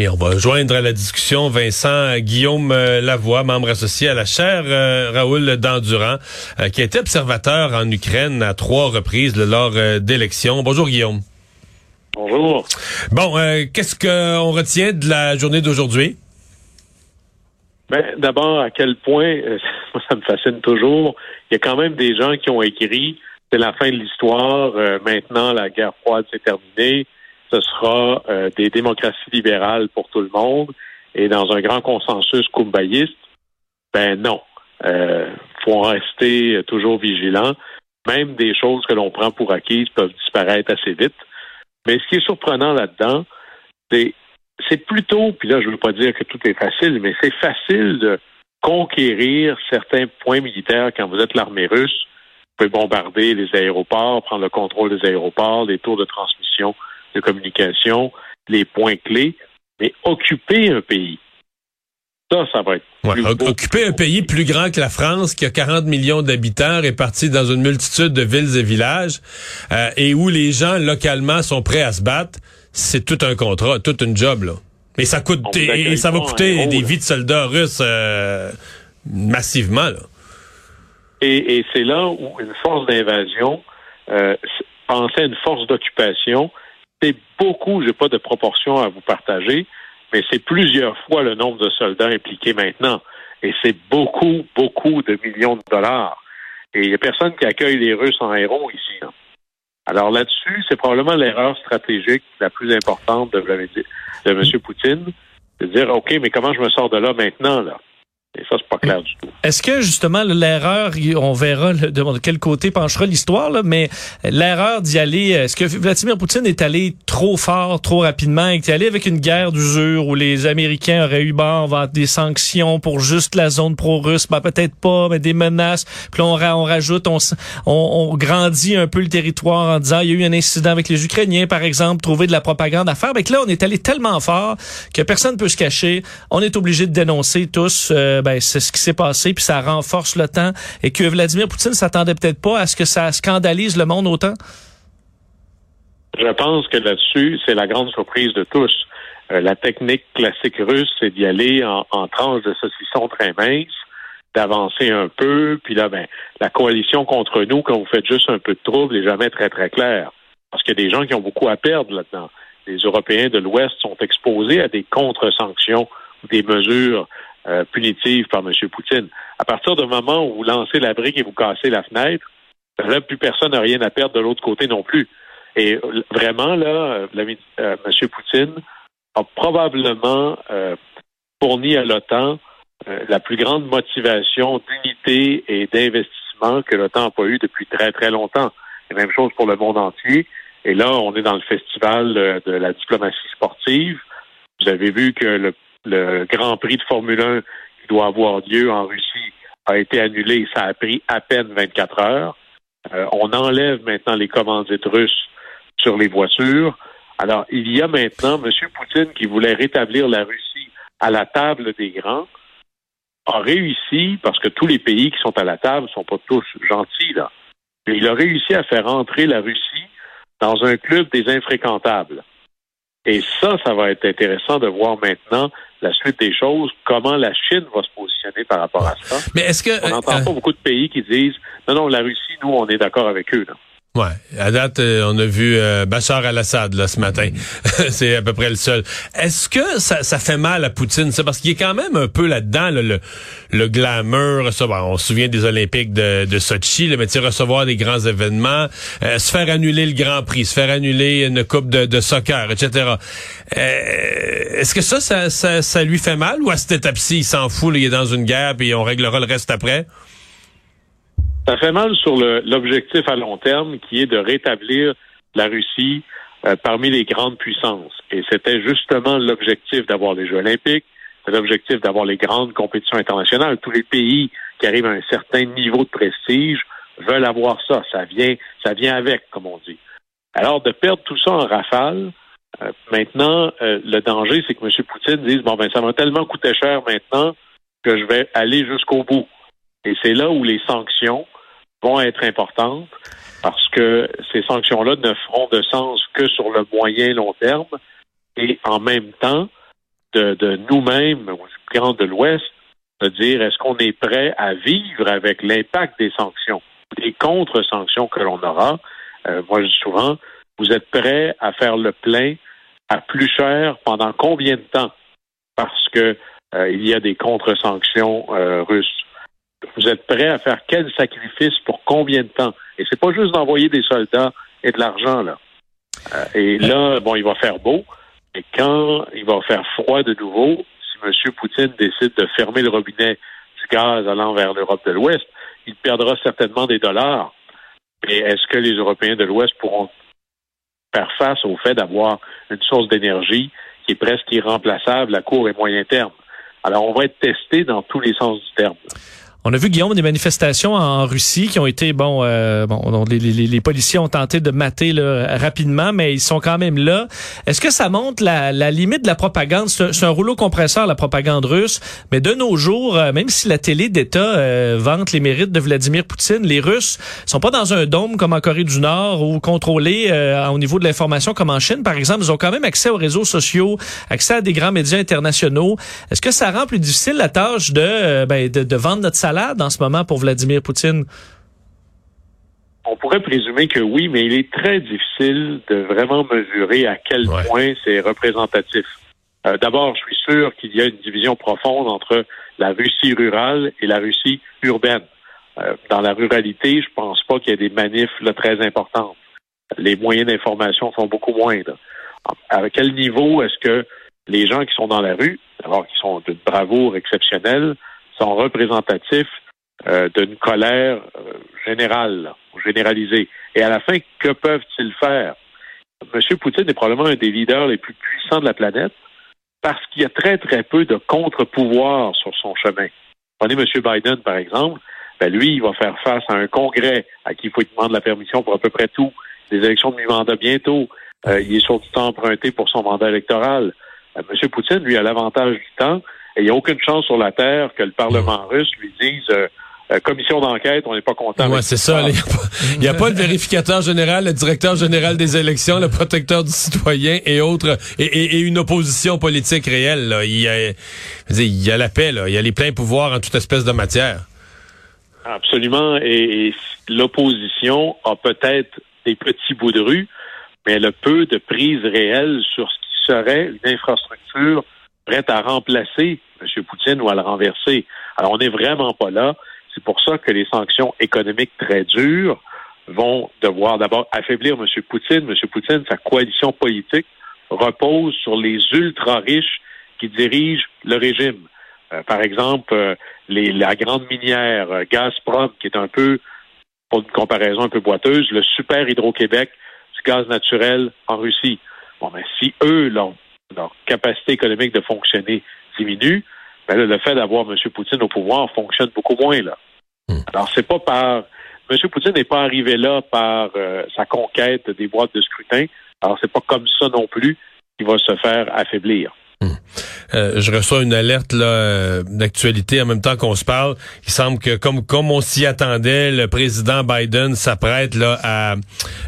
Et on va joindre à la discussion Vincent Guillaume euh, Lavoie, membre associé à la chaire euh, Raoul Dandurand, euh, qui a été observateur en Ukraine à trois reprises lors d'élections. Bonjour Guillaume. Bonjour. Bon, qu'est-ce qu'on retient de la journée d'aujourd'hui? Ben, D'abord, à quel point, ça me fascine toujours, il y a quand même des gens qui ont écrit, c'est la fin de l'histoire, maintenant la guerre froide s'est terminée, ce sera euh, des démocraties libérales pour tout le monde et dans un grand consensus kumbayiste, ben non. Euh, faut rester toujours vigilant. Même des choses que l'on prend pour acquises peuvent disparaître assez vite. Mais ce qui est surprenant là-dedans, c'est c'est plutôt, puis là je ne veux pas dire que tout est facile, mais c'est facile de conquérir certains points militaires quand vous êtes l'armée russe. Vous pouvez bombarder les aéroports, prendre le contrôle des aéroports, des tours de transmission de communication, les points clés, mais occuper un pays. Ça, ça va être. occuper un pays plus grand que la France, qui a 40 millions d'habitants répartis dans une multitude de villes et villages, euh, et où les gens localement sont prêts à se battre, c'est tout un contrat, tout une job, là. Mais ça coûte, et, ça va coûter des vies de soldats russes euh, massivement, là. Et, et c'est là où une force d'invasion, euh, pensait à une force d'occupation, c'est beaucoup, j'ai pas de proportion à vous partager, mais c'est plusieurs fois le nombre de soldats impliqués maintenant. Et c'est beaucoup, beaucoup de millions de dollars. Et il n'y a personne qui accueille les Russes en héros ici. Alors là-dessus, c'est probablement l'erreur stratégique la plus importante de, de M. Poutine, de dire, OK, mais comment je me sors de là maintenant, là? Et ça, c'est pas clair du tout. Est-ce que justement l'erreur, on verra de quel côté penchera l'histoire, mais l'erreur d'y aller, est-ce que Vladimir Poutine est allé trop fort, trop rapidement, et est allé avec une guerre d'usure où les Américains auraient eu bon, des sanctions pour juste la zone pro-russe, ben, peut-être pas, mais des menaces. Puis on, rajoute, on, grandit un peu le territoire en disant il y a eu un incident avec les Ukrainiens, par exemple, trouver de la propagande à faire. Mais là, on est allé tellement fort que personne ne peut se cacher. On est obligé de dénoncer tous. Euh, ben, c'est ce qui s'est passé, puis ça renforce le temps, et que Vladimir Poutine s'attendait peut-être pas à ce que ça scandalise le monde autant? Je pense que là-dessus, c'est la grande surprise de tous. Euh, la technique classique russe, c'est d'y aller en, en tranches de saucisson très minces, d'avancer un peu, puis là, ben, la coalition contre nous, quand vous faites juste un peu de trouble, n'est jamais très, très claire. Parce qu'il y a des gens qui ont beaucoup à perdre là-dedans. Les Européens de l'Ouest sont exposés à des contre-sanctions ou des mesures euh, punitive par M. Poutine. À partir du moment où vous lancez la brique et vous cassez la fenêtre, là, plus personne n'a rien à perdre de l'autre côté non plus. Et euh, vraiment, là, euh, M. Poutine a probablement fourni à l'OTAN la plus grande motivation d'unité et d'investissement que l'OTAN n'a pas eu depuis très, très longtemps. même chose pour le monde entier. Et là, on est dans le festival de la diplomatie sportive. Vous avez vu que le le Grand Prix de Formule 1 qui doit avoir lieu en Russie a été annulé. Ça a pris à peine 24 heures. Euh, on enlève maintenant les commandites russes sur les voitures. Alors, il y a maintenant M. Poutine qui voulait rétablir la Russie à la table des grands, a réussi, parce que tous les pays qui sont à la table ne sont pas tous gentils, là, mais il a réussi à faire entrer la Russie dans un club des infréquentables. Et ça, ça va être intéressant de voir maintenant la suite des choses, comment la Chine va se positionner par rapport à ça. Mais est-ce que on n'entend euh, pas beaucoup de pays qui disent non, non, la Russie, nous, on est d'accord avec eux. Là. Ouais, à date, euh, on a vu euh, Bachar al-Assad là ce matin. c'est à peu près le seul. Est-ce que ça, ça fait mal à Poutine ça? Parce qu'il est quand même un peu là-dedans le, le glamour. Ça, on se souvient des Olympiques de, de Sochi, là, mais recevoir des grands événements, euh, se faire annuler le Grand Prix, se faire annuler une coupe de, de soccer, etc. Est-ce que ça, ça, ça, ça, lui fait mal ou à cette étape-ci, il s'en fout, il est dans une guerre et on réglera le reste après? Ça fait mal sur l'objectif à long terme qui est de rétablir la Russie euh, parmi les grandes puissances. Et c'était justement l'objectif d'avoir les Jeux olympiques, l'objectif d'avoir les grandes compétitions internationales. Tous les pays qui arrivent à un certain niveau de prestige veulent avoir ça. Ça vient, ça vient avec, comme on dit. Alors, de perdre tout ça en rafale, euh, maintenant, euh, le danger, c'est que M. Poutine dise, bon, ben, ça m'a tellement coûté cher maintenant que je vais aller jusqu'au bout. Et c'est là où les sanctions vont être importantes parce que ces sanctions-là ne feront de sens que sur le moyen long terme et en même temps, de, nous-mêmes, du grand de l'Ouest, de dire est-ce qu'on est prêt à vivre avec l'impact des sanctions, des contre-sanctions que l'on aura? Euh, moi, je dis souvent, vous êtes prêt à faire le plein à plus cher pendant combien de temps? Parce que euh, il y a des contre-sanctions euh, russes. Vous êtes prêt à faire quel sacrifice pour combien de temps? Et c'est pas juste d'envoyer des soldats et de l'argent, là. et là, bon, il va faire beau, et quand il va faire froid de nouveau, M. Poutine décide de fermer le robinet du gaz allant vers l'Europe de l'Ouest, il perdra certainement des dollars. Mais est-ce que les Européens de l'Ouest pourront faire face au fait d'avoir une source d'énergie qui est presque irremplaçable à court et moyen terme? Alors, on va être testé dans tous les sens du terme. On a vu, Guillaume, des manifestations en Russie qui ont été, bon, euh, bon les, les, les, policiers ont tenté de mater là, rapidement, mais ils sont quand même là. Est-ce que ça montre la, la limite de la propagande? C'est un, rouleau compresseur, la propagande russe, mais de nos jours, euh, même si la télé d'État euh, vante les mérites de Vladimir Poutine, les Russes sont pas dans un dôme comme en Corée du Nord ou contrôlés euh, au niveau de l'information comme en Chine, par exemple. Ils ont quand même accès aux réseaux sociaux, accès à des grands médias internationaux. Est-ce que ça rend plus difficile la tâche de, ben, de, de vendre notre en ce moment pour Vladimir Poutine? On pourrait présumer que oui, mais il est très difficile de vraiment mesurer à quel point c'est représentatif. Euh, d'abord, je suis sûr qu'il y a une division profonde entre la Russie rurale et la Russie urbaine. Euh, dans la ruralité, je pense pas qu'il y ait des manifs très importantes. Les moyens d'information sont beaucoup moindres. À quel niveau est-ce que les gens qui sont dans la rue, d'abord qui sont d'une bravoure exceptionnelle, sont représentatifs euh, d'une colère euh, générale, généralisée. Et à la fin, que peuvent-ils faire? M. Poutine est probablement un des leaders les plus puissants de la planète parce qu'il y a très, très peu de contre-pouvoir sur son chemin. Prenez M. Biden, par exemple. Ben lui, il va faire face à un congrès à qui il faut demander la permission pour à peu près tout. Des élections de mi-mandat bientôt. Euh, il est sur du temps emprunté pour son mandat électoral. M. Poutine, lui, a l'avantage du temps et il n'y a aucune chance sur la Terre que le Parlement russe lui dise euh, euh, commission d'enquête, on n'est pas content. Ouais, c'est ça. Il n'y a, pas le vérificateur général, le directeur général des élections, le protecteur du citoyen et autres, et, une opposition politique réelle. Il, y a, il y a la paix, là. il y a les pleins pouvoirs en toute espèce de matière. Absolument. Et, l'opposition a peut-être des petits bouts de rue, mais elle a peu de prise réelle sur ce qui serait une infrastructure prête à remplacer M. Poutine ou à le renverser. Alors, on n'est vraiment pas là. C'est pour ça que les sanctions économiques très dures vont devoir d'abord affaiblir M. Poutine. M. Poutine, sa coalition politique repose sur les ultra-riches qui dirigent le régime. Euh, par exemple, euh, les, la grande minière euh, Gazprom, qui est un peu, pour une comparaison un peu boiteuse, le super Hydro-Québec du gaz naturel en Russie. Bon, mais si eux, leur, leur capacité économique de fonctionner diminue, ben le fait d'avoir M. Poutine au pouvoir fonctionne beaucoup moins là. Hmm. Alors, c'est pas par M. Poutine n'est pas arrivé là par euh, sa conquête des boîtes de scrutin. Alors, c'est pas comme ça non plus qu'il va se faire affaiblir. Euh, je reçois une alerte là euh, d'actualité en même temps qu'on se parle. Il semble que comme comme on s'y attendait, le président Biden s'apprête là à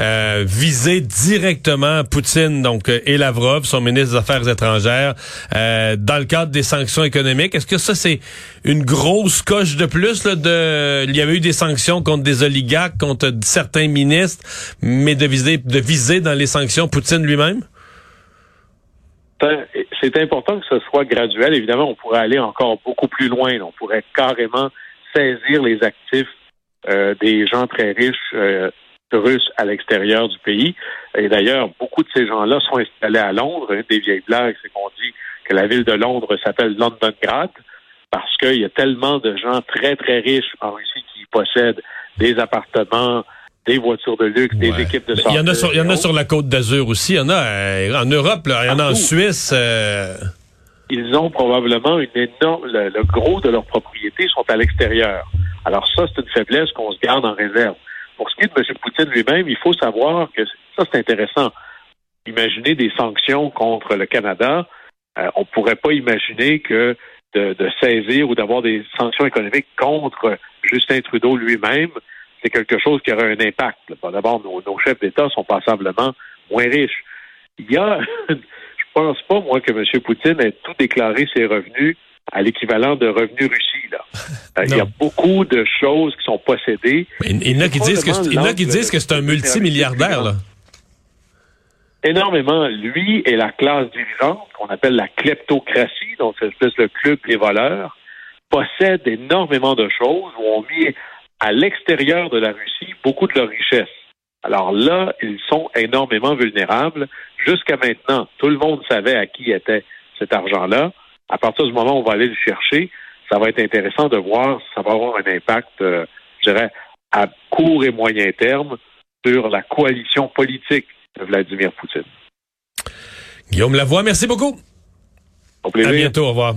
euh, viser directement Poutine donc et Lavrov, son ministre des Affaires étrangères, dans le cadre des sanctions économiques. Est-ce que ça c'est une grosse coche de plus là, de il y avait eu des sanctions contre des oligarques, contre certains ministres, mais de viser de viser dans les sanctions Poutine lui-même? C'est important que ce soit graduel. Évidemment, on pourrait aller encore beaucoup plus loin. On pourrait carrément saisir les actifs euh, des gens très riches euh, russes à l'extérieur du pays. Et d'ailleurs, beaucoup de ces gens-là sont installés à Londres. Une des vieilles blagues, c'est qu'on dit que la ville de Londres s'appelle Londongrad parce qu'il y a tellement de gens très, très riches en Russie qui possèdent des appartements, des voitures de luxe, des équipes de santé. Il y en a sur, il y en a sur la côte d'Azur aussi. Il y en a euh, en Europe, là, il y en a en Suisse. Euh. Ils ont probablement une énorme. Le, gros de leurs propriétés sont à l'extérieur. Alors ça, c'est une faiblesse qu'on se garde en réserve. Pour ce qui est de M. Poutine lui-même, il faut savoir que ça, c'est intéressant. Imaginez des sanctions contre le Canada. Euh, on ne pourrait pas imaginer que de, de saisir ou d'avoir des sanctions économiques contre Justin Trudeau lui-même, c'est quelque chose qui aurait un impact. D'abord, nos, chefs d'État sont passablement moins riches. Il y a, je pense pas, moi, que M. Poutine ait tout déclaré ses revenus à l'équivalent de revenus Russie. Là. Euh, il y a beaucoup de choses qui sont possédées. il y en a qui disent que, c'est un multimilliardaire. Là. Énormément. Lui et la classe dirigeante, qu'on appelle la kleptocratie, donc cette espèce de club des voleurs, possèdent énormément de choses ou ont mis à l'extérieur de la Russie beaucoup de leur richesse. Alors là, ils sont énormément vulnérables. Jusqu'à maintenant, tout le monde savait à qui était cet argent-là. À partir du moment où on va aller le chercher, ça va être intéressant de voir si ça va avoir un impact, euh, je dirais, à court et moyen terme sur la coalition politique de Vladimir Poutine. Guillaume Lavoie, merci beaucoup. Au plaisir. À bientôt, au revoir.